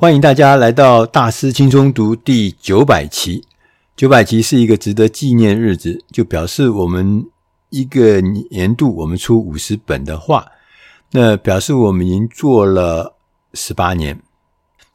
欢迎大家来到大师轻松读第九百期。九百期是一个值得纪念日子，就表示我们一个年度我们出五十本的话，那表示我们已经做了十八年。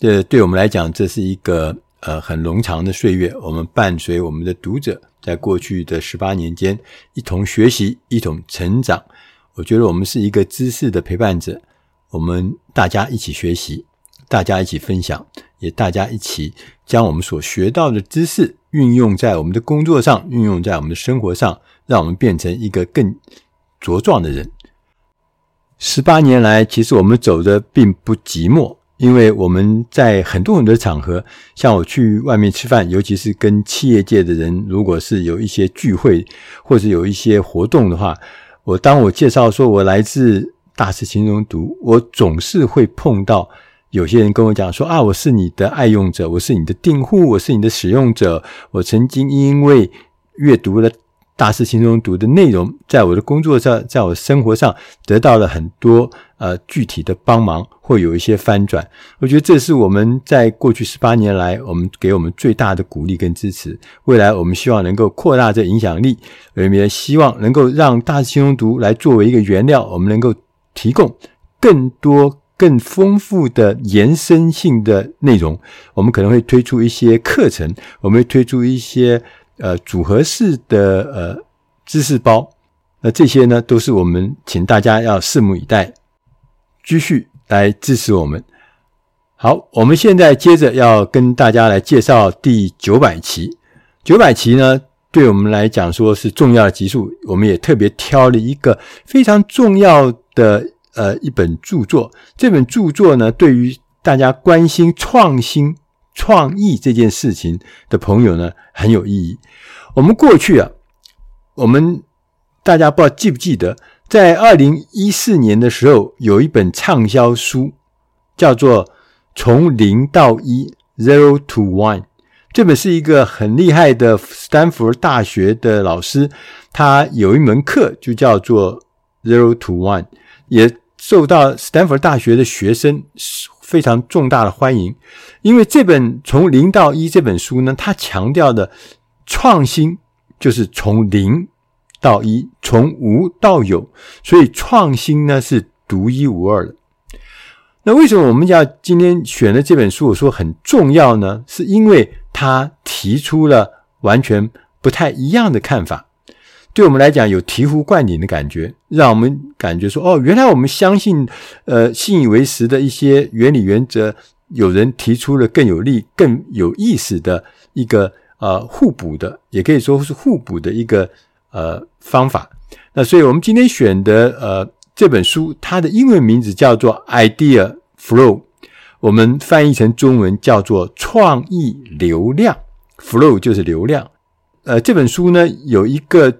这对我们来讲，这是一个呃很冗长的岁月。我们伴随我们的读者，在过去的十八年间，一同学习，一同成长。我觉得我们是一个知识的陪伴者，我们大家一起学习。大家一起分享，也大家一起将我们所学到的知识运用在我们的工作上，运用在我们的生活上，让我们变成一个更茁壮的人。十八年来，其实我们走的并不寂寞，因为我们在很多很多场合，像我去外面吃饭，尤其是跟企业界的人，如果是有一些聚会或者有一些活动的话，我当我介绍说我来自大师轻松读，我总是会碰到。有些人跟我讲说啊，我是你的爱用者，我是你的订户，我是你的使用者。我曾经因为阅读了大师心中读的内容，在我的工作上，在我生活上得到了很多呃具体的帮忙，或有一些翻转。我觉得这是我们在过去十八年来，我们给我们最大的鼓励跟支持。未来我们希望能够扩大这影响力，我们也希望能够让大师心中读来作为一个原料，我们能够提供更多。更丰富的延伸性的内容，我们可能会推出一些课程，我们会推出一些呃组合式的呃知识包。那这些呢，都是我们请大家要拭目以待，继续来支持我们。好，我们现在接着要跟大家来介绍第九百期。九百期呢，对我们来讲说是重要的集数，我们也特别挑了一个非常重要的。呃，一本著作，这本著作呢，对于大家关心创新、创意这件事情的朋友呢，很有意义。我们过去啊，我们大家不知道记不记得，在二零一四年的时候，有一本畅销书，叫做《从零到一 Zero to One》。这本是一个很厉害的斯坦福大学的老师，他有一门课就叫做 Zero to One，也。受到斯坦福大学的学生非常重大的欢迎，因为这本《从零到一》这本书呢，它强调的创新就是从零到一，从无到有，所以创新呢是独一无二的。那为什么我们要今天选的这本书？我说很重要呢，是因为它提出了完全不太一样的看法。对我们来讲，有醍醐灌顶的感觉，让我们感觉说：哦，原来我们相信，呃，信以为实的一些原理原则，有人提出了更有利、更有意思的一个呃互补的，也可以说是互补的一个呃方法。那所以我们今天选的呃这本书，它的英文名字叫做 Idea Flow，我们翻译成中文叫做创意流量。Flow 就是流量。呃，这本书呢有一个。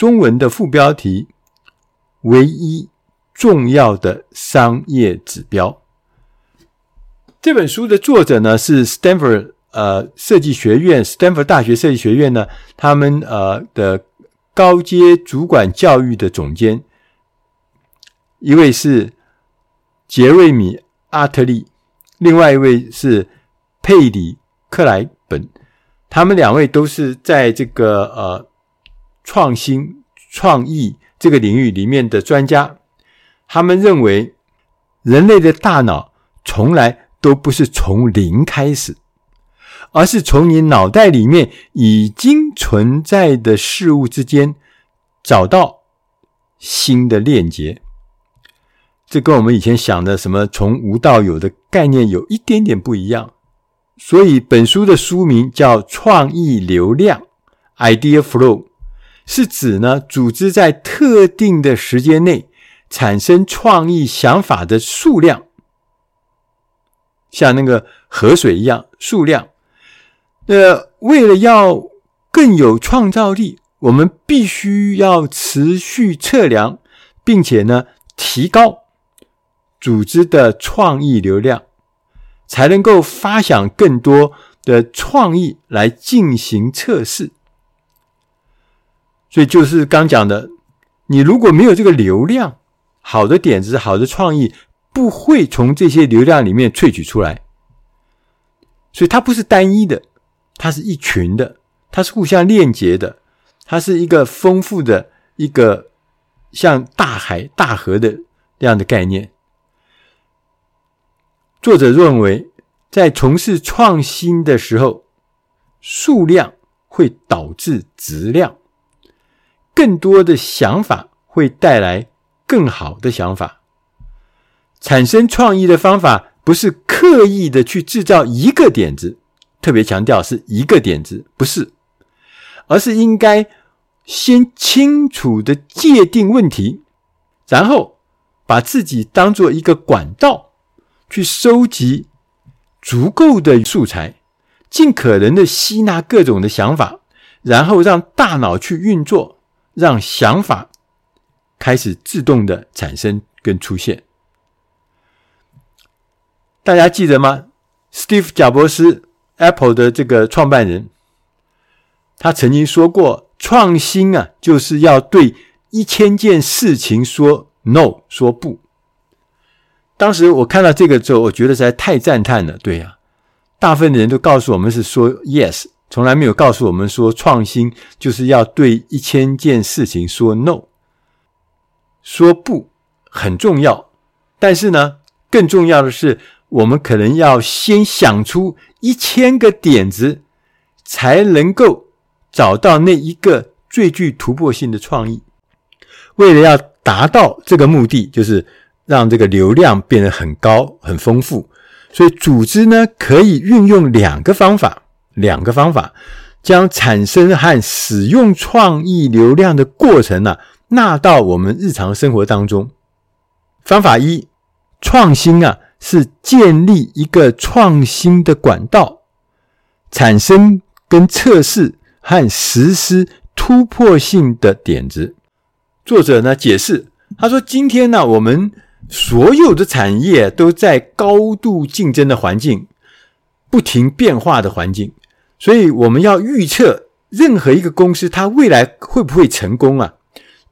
中文的副标题：唯一重要的商业指标。这本书的作者呢是 Stanford 呃设计学院，Stanford 大学设计学院呢，他们呃的高阶主管教育的总监，一位是杰瑞米·阿特利，另外一位是佩里·克莱本，他们两位都是在这个呃。创新创意这个领域里面的专家，他们认为人类的大脑从来都不是从零开始，而是从你脑袋里面已经存在的事物之间找到新的链接。这跟我们以前想的什么从无到有的概念有一点点不一样。所以本书的书名叫《创意流量》（Idea Flow）。是指呢，组织在特定的时间内产生创意想法的数量，像那个河水一样数量。呃，为了要更有创造力，我们必须要持续测量，并且呢，提高组织的创意流量，才能够发想更多的创意来进行测试。所以就是刚讲的，你如果没有这个流量，好的点子、好的创意不会从这些流量里面萃取出来。所以它不是单一的，它是一群的，它是互相链接的，它是一个丰富的一个像大海、大河的这样的概念。作者认为，在从事创新的时候，数量会导致质量，更多的想法会带来更好的想法。产生创意的方法不是刻意的去制造一个点子，特别强调是一个点子，不是，而是应该先清楚的界定问题，然后把自己当做一个管道，去收集足够的素材。尽可能的吸纳各种的想法，然后让大脑去运作，让想法开始自动的产生跟出现。大家记得吗？Steve 贾伯斯，Apple 的这个创办人，他曾经说过：“创新啊，就是要对一千件事情说 no，说不。”当时我看到这个之后，我觉得实在太赞叹了。对呀。大部分的人都告诉我们是说 yes，从来没有告诉我们说创新就是要对一千件事情说 no，说不很重要。但是呢，更重要的是，我们可能要先想出一千个点子，才能够找到那一个最具突破性的创意。为了要达到这个目的，就是让这个流量变得很高、很丰富。所以，组织呢，可以运用两个方法，两个方法将产生和使用创意流量的过程呢，纳到我们日常生活当中。方法一，创新啊，是建立一个创新的管道，产生跟测试和实施突破性的点子。作者呢解释，他说：“今天呢，我们。”所有的产业都在高度竞争的环境，不停变化的环境，所以我们要预测任何一个公司它未来会不会成功啊？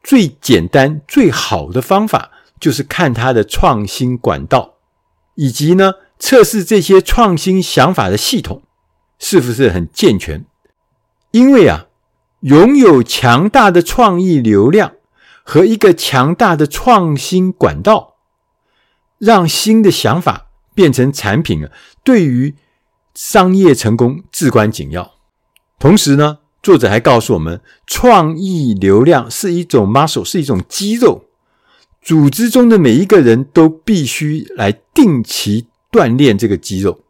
最简单、最好的方法就是看它的创新管道，以及呢，测试这些创新想法的系统是不是很健全。因为啊，拥有强大的创意流量和一个强大的创新管道。让新的想法变成产品啊，对于商业成功至关紧要。同时呢，作者还告诉我们，创意流量是一种 muscle，是一种肌肉。组织中的每一个人都必须来定期锻炼这个肌肉。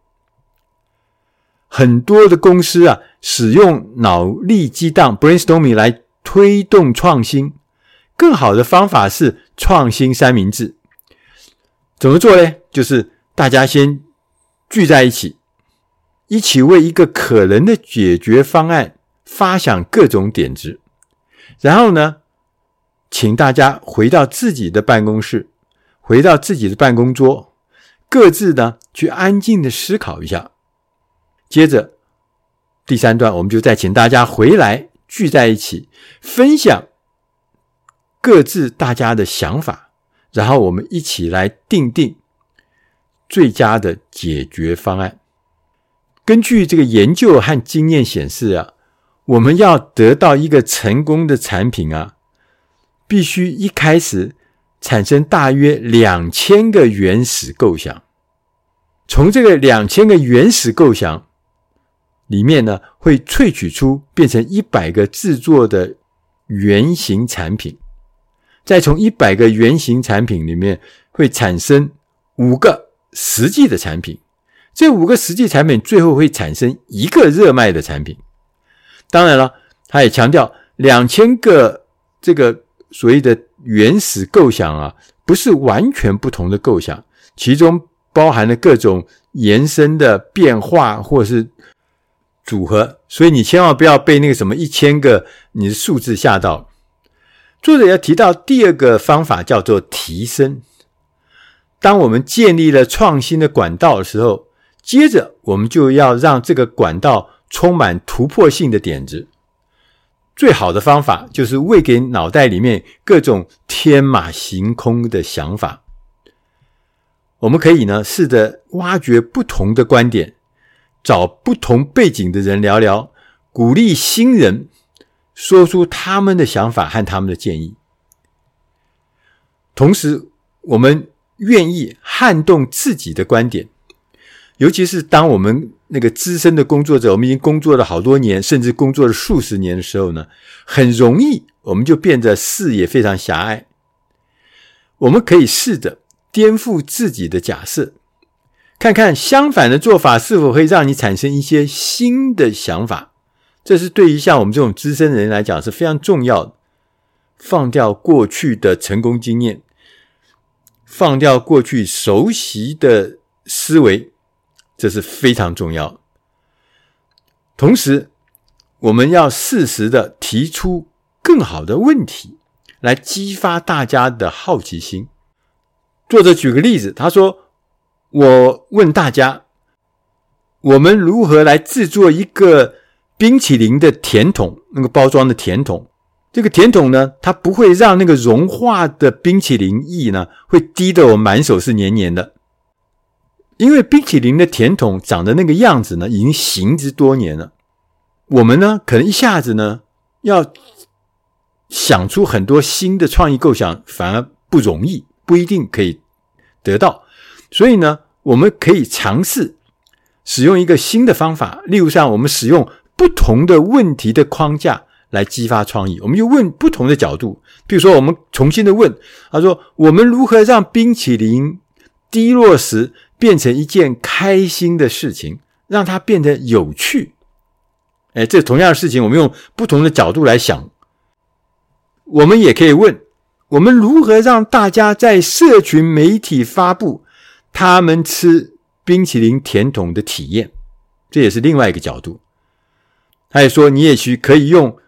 很多的公司啊，使用脑力激荡 （brainstorming） 来推动创新。更好的方法是创新三明治。怎么做呢？就是大家先聚在一起，一起为一个可能的解决方案发想各种点子，然后呢，请大家回到自己的办公室，回到自己的办公桌，各自呢去安静的思考一下。接着第三段，我们就再请大家回来聚在一起，分享各自大家的想法。然后我们一起来定定最佳的解决方案。根据这个研究和经验显示啊，我们要得到一个成功的产品啊，必须一开始产生大约两千个原始构想。从这个两千个原始构想里面呢，会萃取出变成一百个制作的原型产品。再从一百个原型产品里面会产生五个实际的产品，这五个实际产品最后会产生一个热卖的产品。当然了，他也强调两千个这个所谓的原始构想啊，不是完全不同的构想，其中包含了各种延伸的变化或是组合，所以你千万不要被那个什么一千个你的数字吓到。作者要提到第二个方法叫做提升。当我们建立了创新的管道的时候，接着我们就要让这个管道充满突破性的点子。最好的方法就是喂给脑袋里面各种天马行空的想法。我们可以呢试着挖掘不同的观点，找不同背景的人聊聊，鼓励新人说出他们的想法和他们的建议。同时，我们愿意撼动自己的观点，尤其是当我们那个资深的工作者，我们已经工作了好多年，甚至工作了数十年的时候呢，很容易我们就变得视野非常狭隘。我们可以试着颠覆自己的假设，看看相反的做法是否会让你产生一些新的想法。这是对于像我们这种资深的人来讲是非常重要的。放掉过去的成功经验，放掉过去熟悉的思维，这是非常重要。同时，我们要适时的提出更好的问题。来激发大家的好奇心。作者举个例子，他说：“我问大家，我们如何来制作一个冰淇淋的甜筒？那个包装的甜筒，这个甜筒呢，它不会让那个融化的冰淇淋液呢，会滴得我满手是黏黏的。因为冰淇淋的甜筒长的那个样子呢，已经行之多年了。我们呢，可能一下子呢，要。”想出很多新的创意构想，反而不容易，不一定可以得到。所以呢，我们可以尝试使用一个新的方法，例如像我们使用不同的问题的框架来激发创意。我们就问不同的角度，比如说，我们重新的问，他说：“我们如何让冰淇淋滴落时变成一件开心的事情，让它变得有趣？”哎，这同样的事情，我们用不同的角度来想。我们也可以问：我们如何让大家在社群媒体发布他们吃冰淇淋甜筒的体验？这也是另外一个角度。他也说，你也许可以用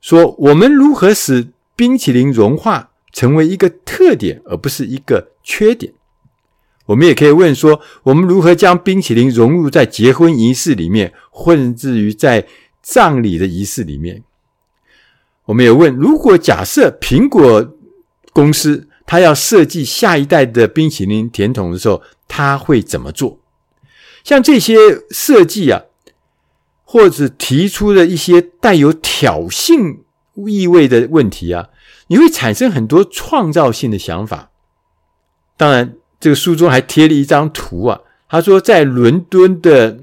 说：我们如何使冰淇淋融化成为一个特点，而不是一个缺点？我们也可以问说：我们如何将冰淇淋融入在结婚仪式里面，甚至于在葬礼的仪式里面？我们也问：如果假设苹果公司它要设计下一代的冰淇淋甜筒的时候，它会怎么做？像这些设计啊，或者提出的一些带有挑衅意味的问题啊，你会产生很多创造性的想法。当然，这个书中还贴了一张图啊，他说在伦敦的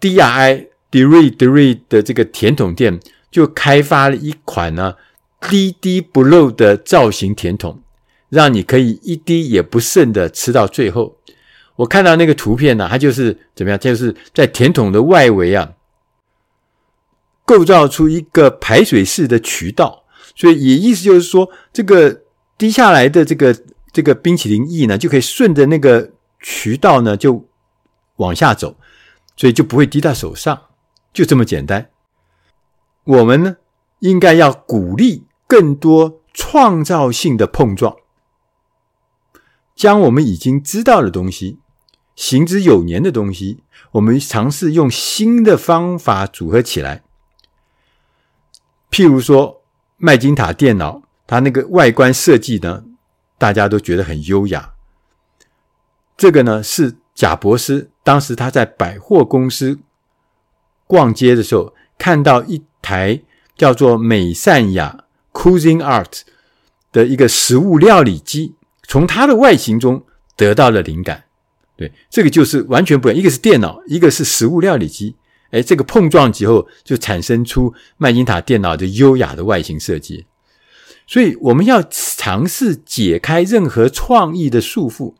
DRI Dairy Dairy 的这个甜筒店。就开发了一款呢滴滴不漏的造型甜筒，让你可以一滴也不剩的吃到最后。我看到那个图片呢，它就是怎么样？就是在甜筒的外围啊，构造出一个排水式的渠道，所以也意思就是说，这个滴下来的这个这个冰淇淋液呢，就可以顺着那个渠道呢就往下走，所以就不会滴到手上，就这么简单。我们呢，应该要鼓励更多创造性的碰撞，将我们已经知道的东西、行之有年的东西，我们尝试用新的方法组合起来。譬如说，麦金塔电脑，它那个外观设计呢，大家都觉得很优雅。这个呢，是贾伯斯当时他在百货公司逛街的时候看到一。台叫做美善雅 Cuisine Art 的一个食物料理机，从它的外形中得到了灵感。对，这个就是完全不一样，一个是电脑，一个是食物料理机。哎，这个碰撞之后，就产生出麦金塔电脑的优雅的外形设计。所以，我们要尝试解开任何创意的束缚，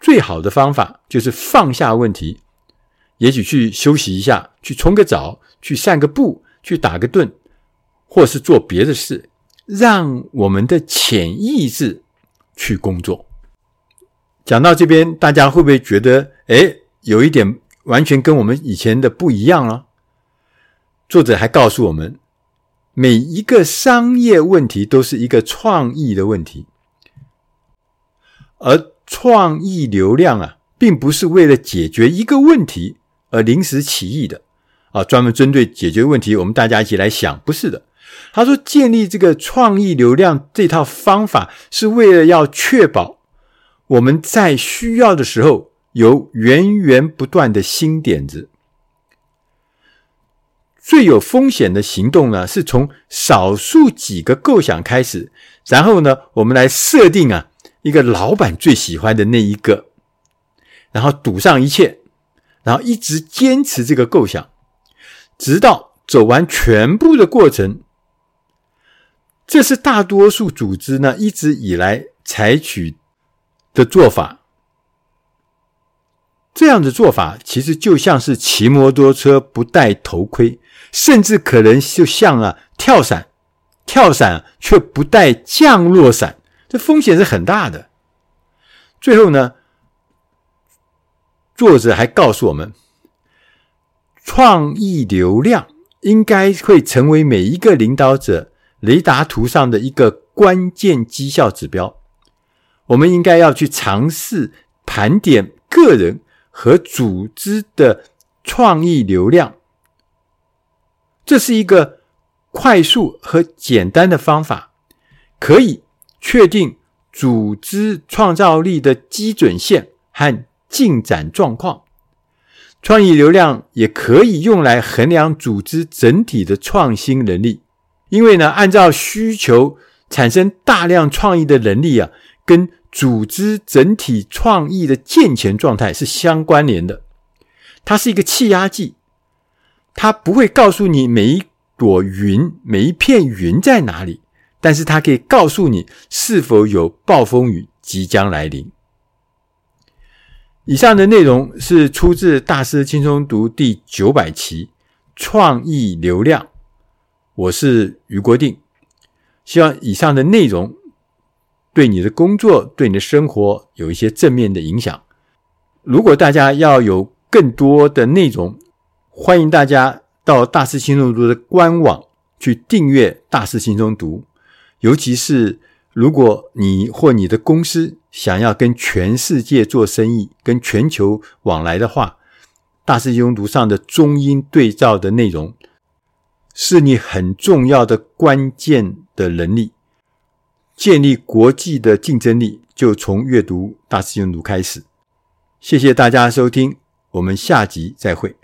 最好的方法就是放下问题，也许去休息一下，去冲个澡，去散个步。去打个盹，或是做别的事，让我们的潜意识去工作。讲到这边，大家会不会觉得，哎，有一点完全跟我们以前的不一样了？作者还告诉我们，每一个商业问题都是一个创意的问题，而创意流量啊，并不是为了解决一个问题而临时起意的。啊，专门针对解决问题，我们大家一起来想，不是的。他说，建立这个创意流量这套方法，是为了要确保我们在需要的时候有源源不断的新点子，最有风险的行动呢，是从少数几个构想开始，然后呢，我们来设定啊一个老板最喜欢的那一个，然后赌上一切，然后一直坚持这个构想，直到走完全部的过程。这是大多数组织呢一直以来采取的做法。这样的做法其实就像是骑摩托车不戴头盔，甚至可能就像啊跳伞，跳伞却不带降落伞，这风险是很大的。最后呢，作者还告诉我们，创意流量应该会成为每一个领导者雷达图上的一个关键绩效指标。我们应该要去尝试盘点个人。和组织的创意流量，这是一个快速和简单的方法，可以确定组织创造力的基准线和进展状况。创意流量也可以用来衡量组织整体的创新能力，因为呢，按照需求产生大量创意的能力啊，跟组织整体创意的健全状态是相关联的，它是一个气压计，它不会告诉你每一朵云、每一片云在哪里，但是它可以告诉你是否有暴风雨即将来临。以上的内容是出自《大师轻松读》第九百期《创意流量》，我是俞国定，希望以上的内容。对你的工作、对你的生活有一些正面的影响。如果大家要有更多的内容，欢迎大家到大师轻松读的官网去订阅大师轻松读。尤其是如果你或你的公司想要跟全世界做生意、跟全球往来的话，大师轻松读上的中英对照的内容是你很重要的关键的能力。建立国际的竞争力，就从阅读大师轻松读开始。谢谢大家收听，我们下集再会。